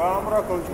Vamos, Brocão.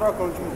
troca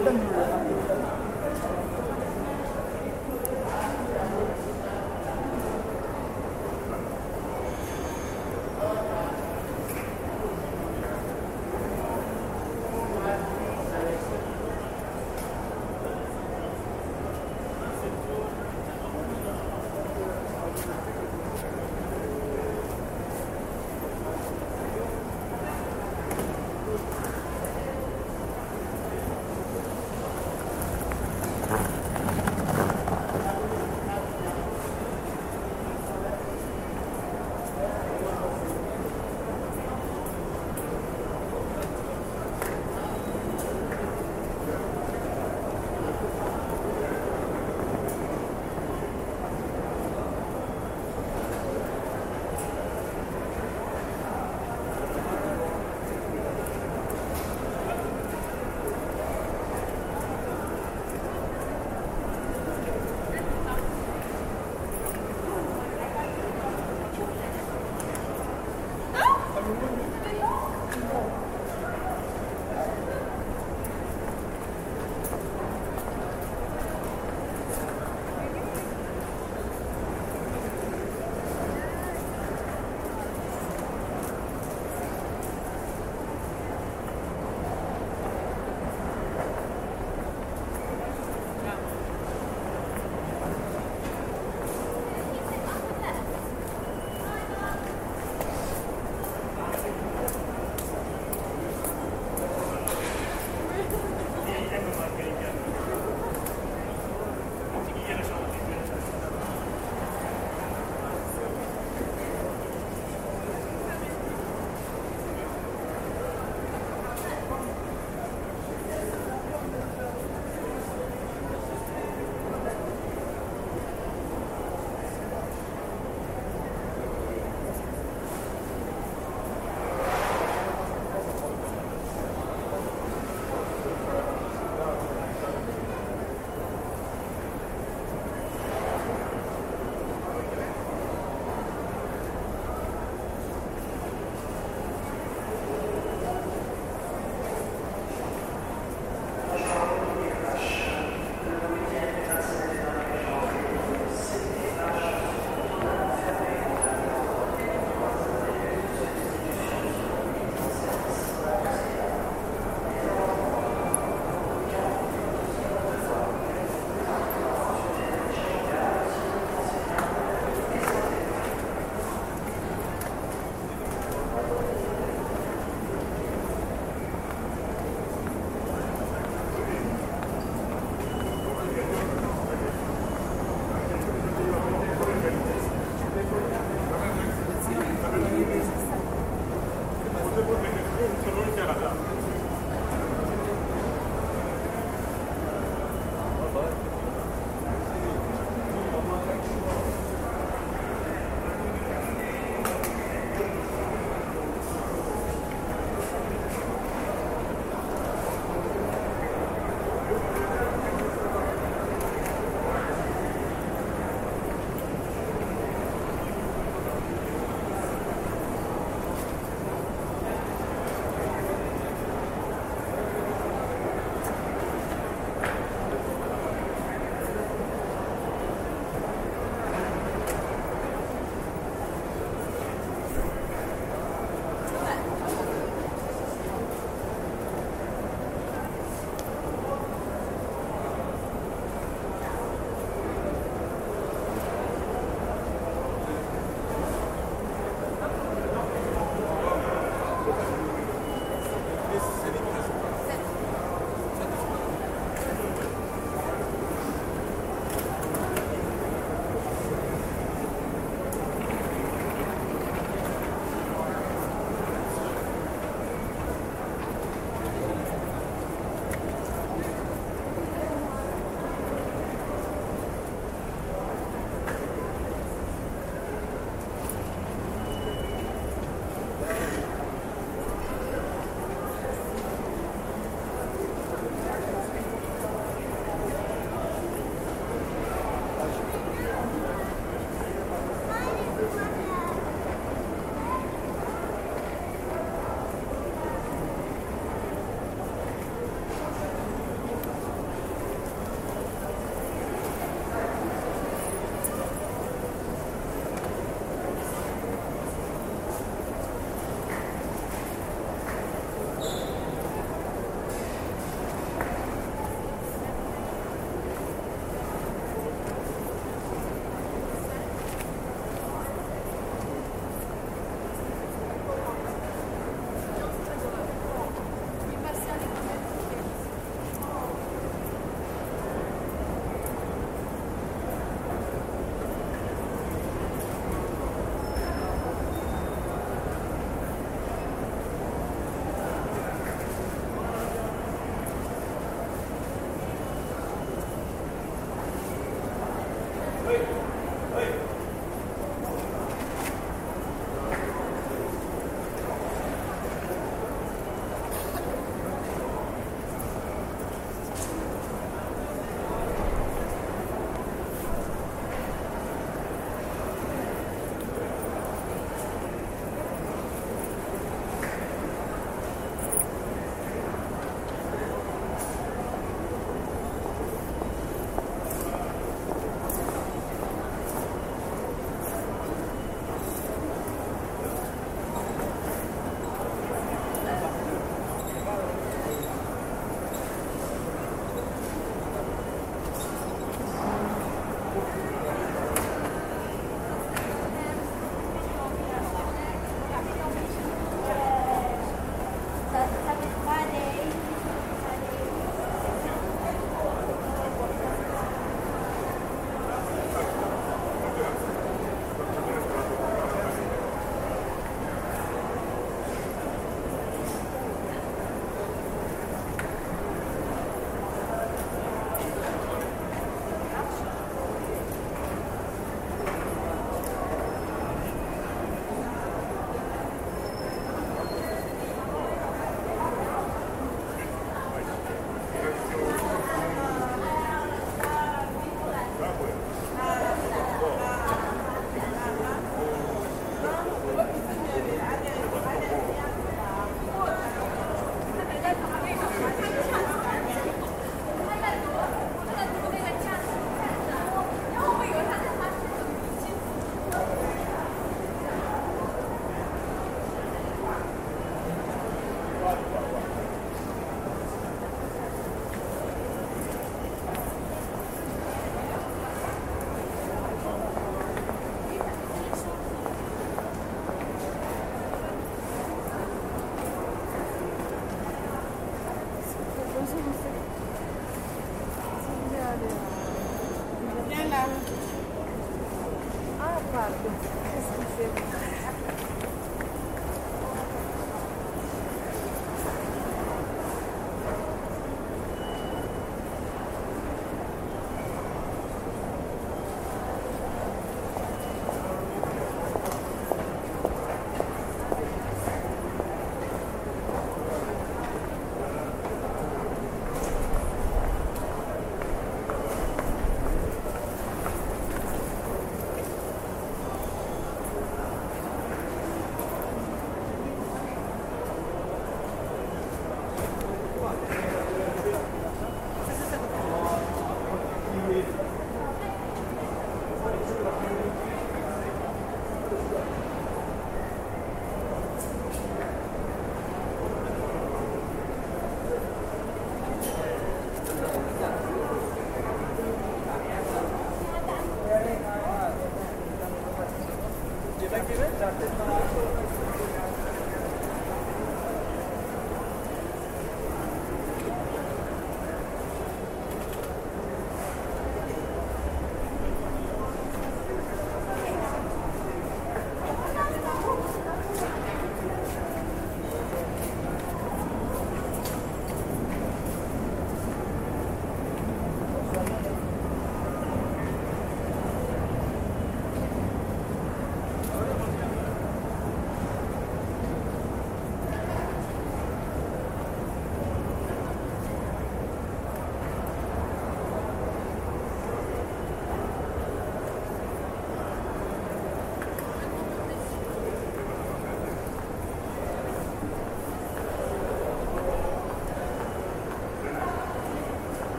Gracias.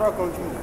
bırak continua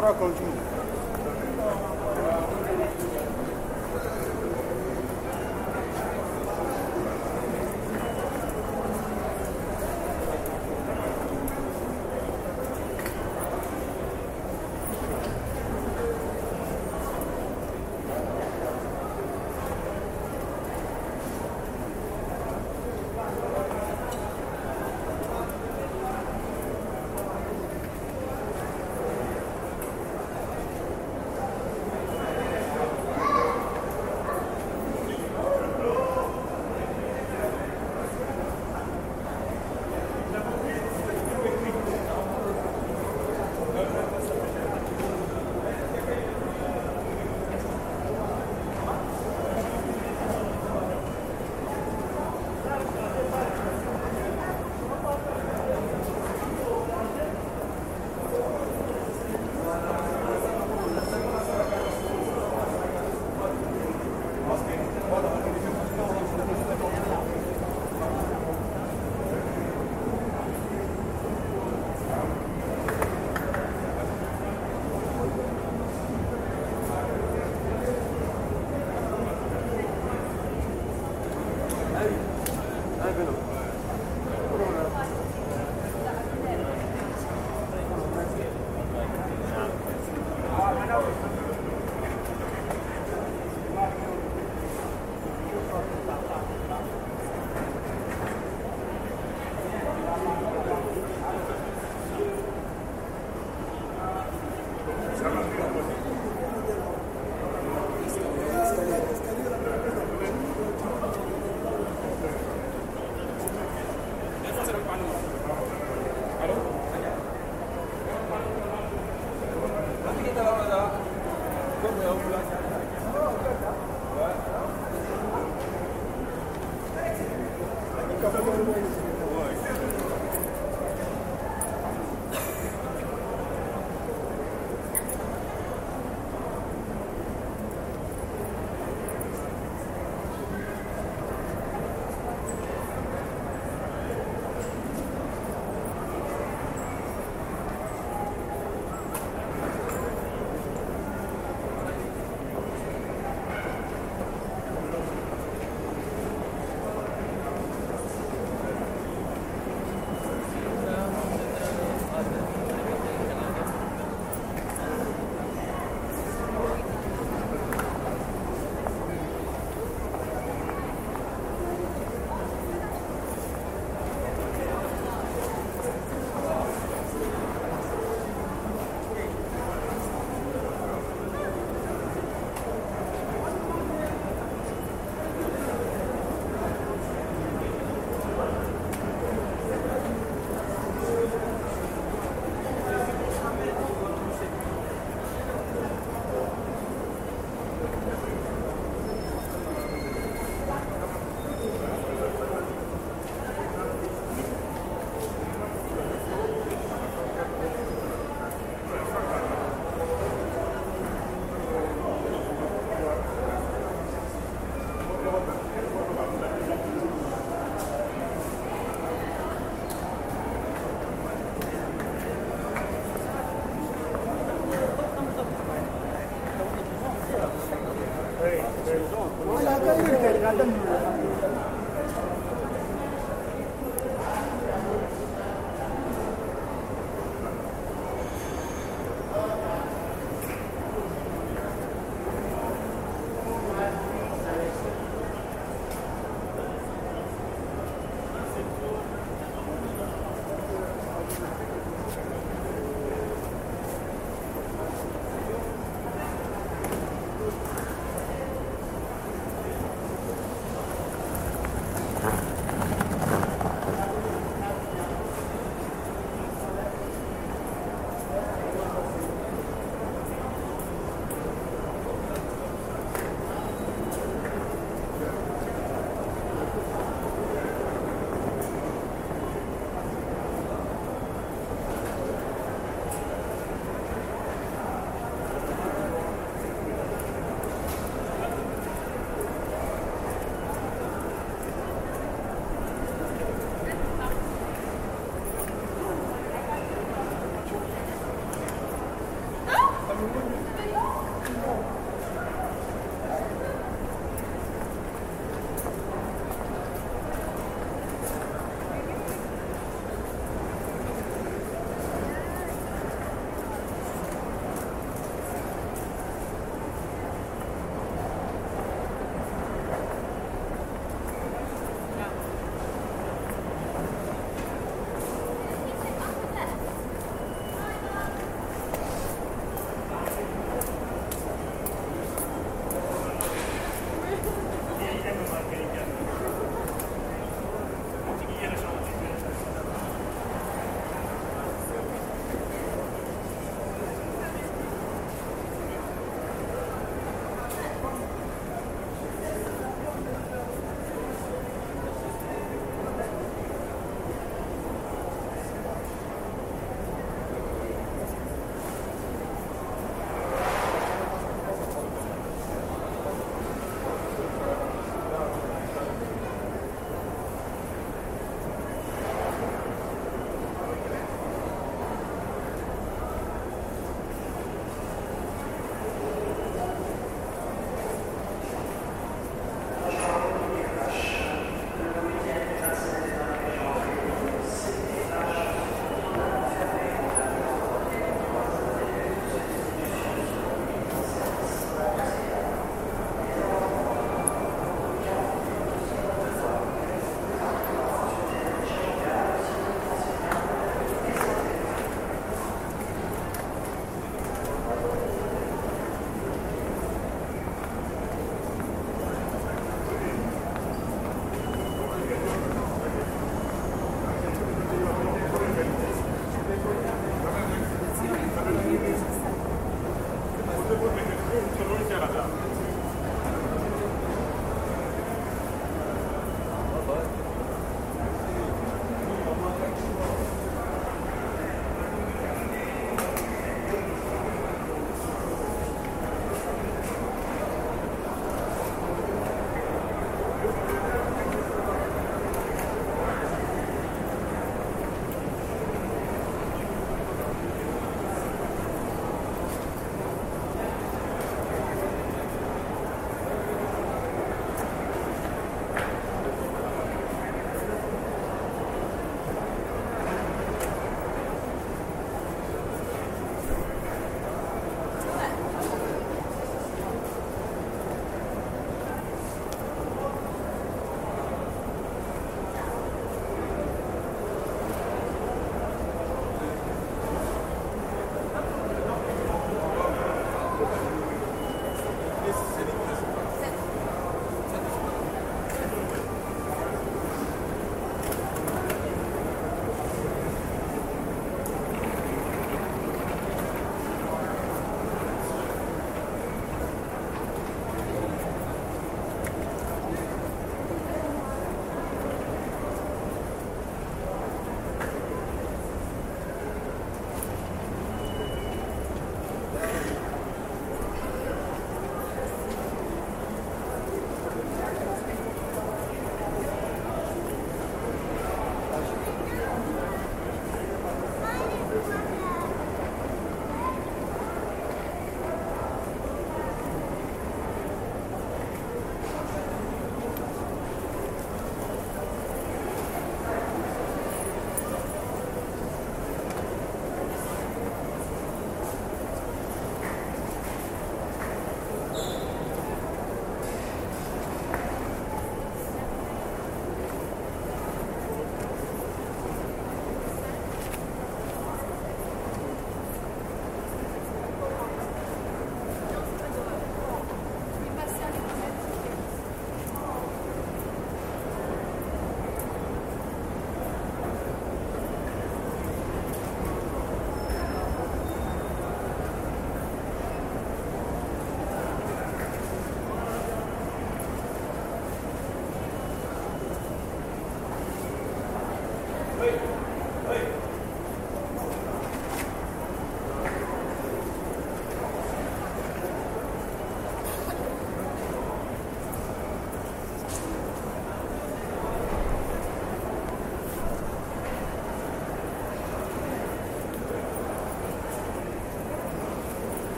Broccoli.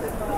Gracias.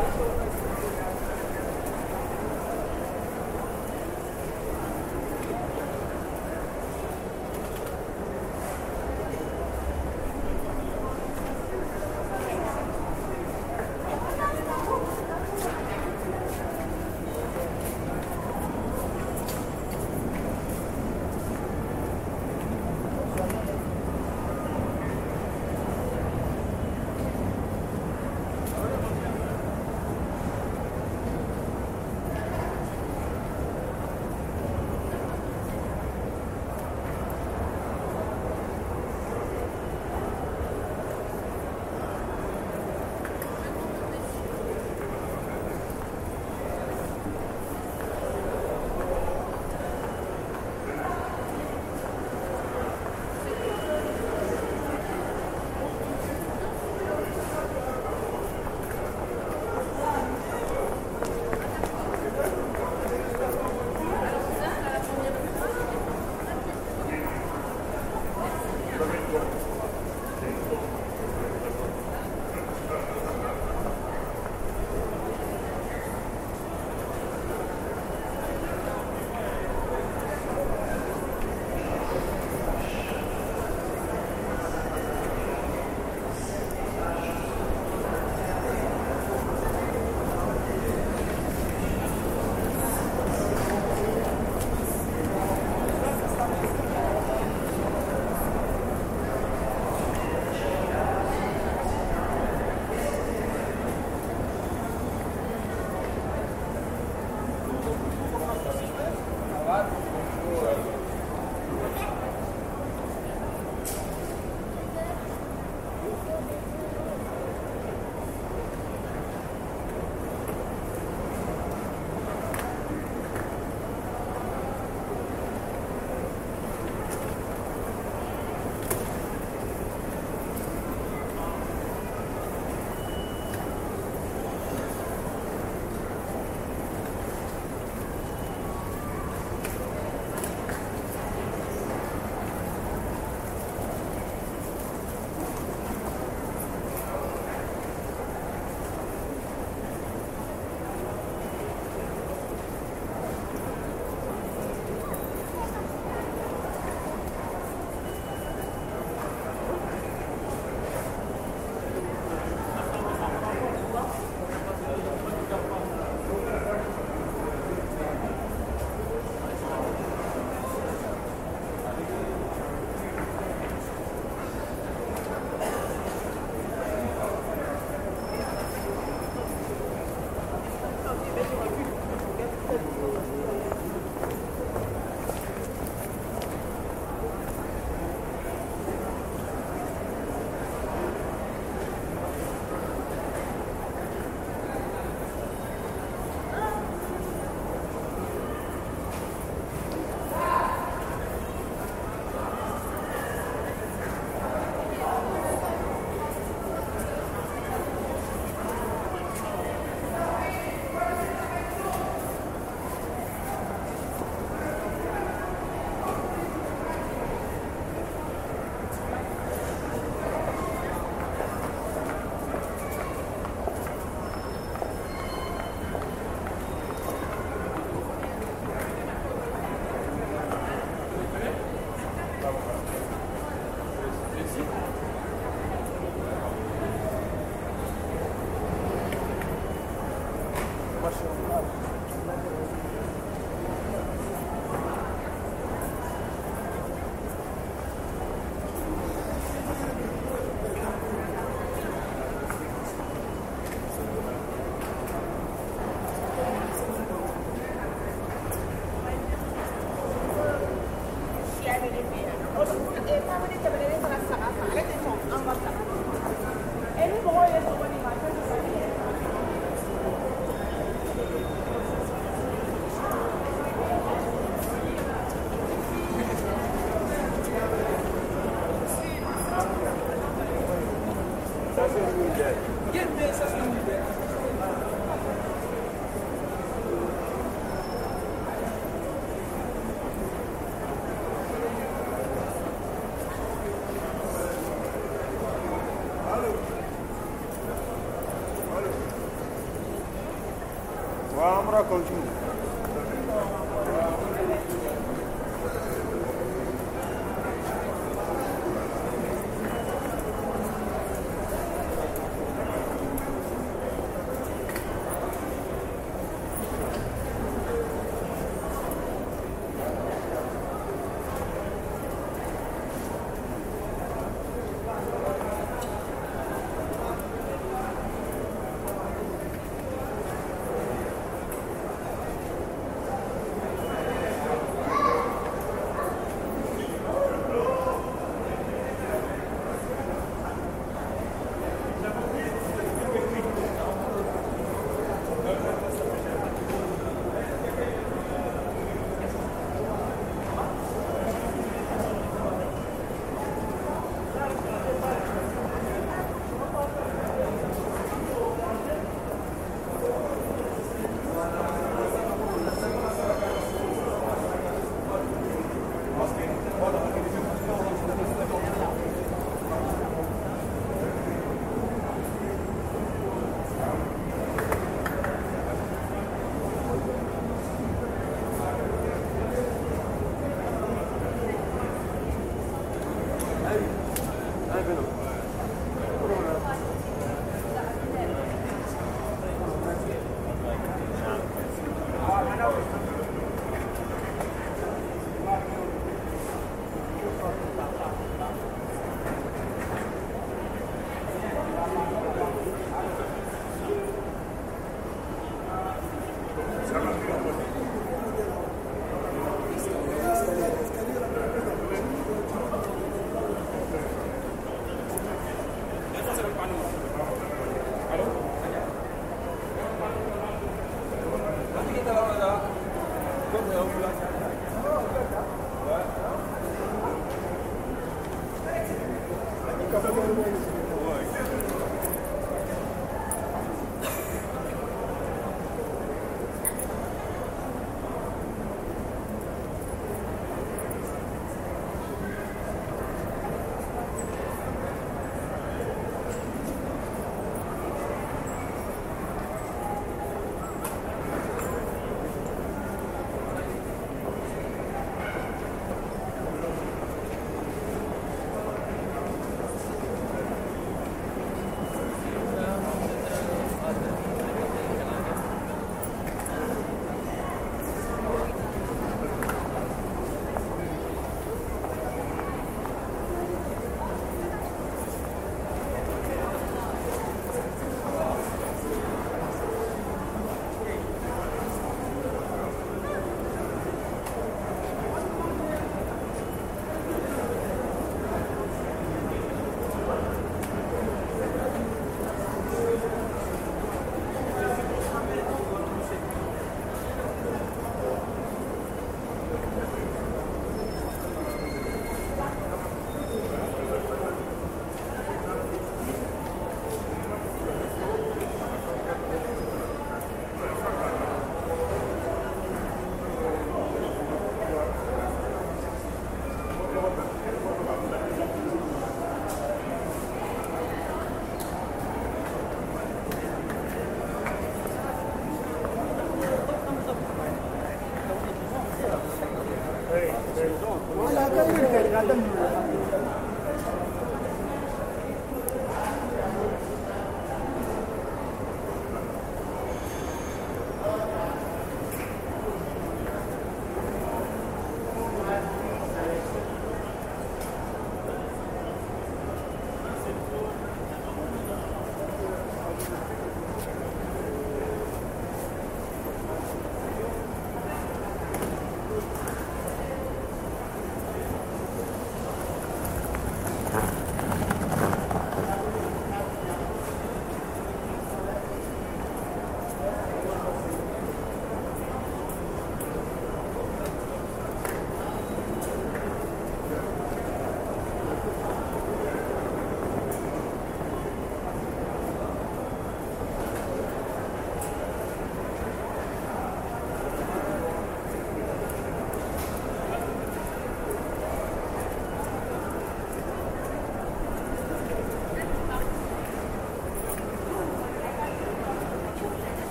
con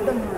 rather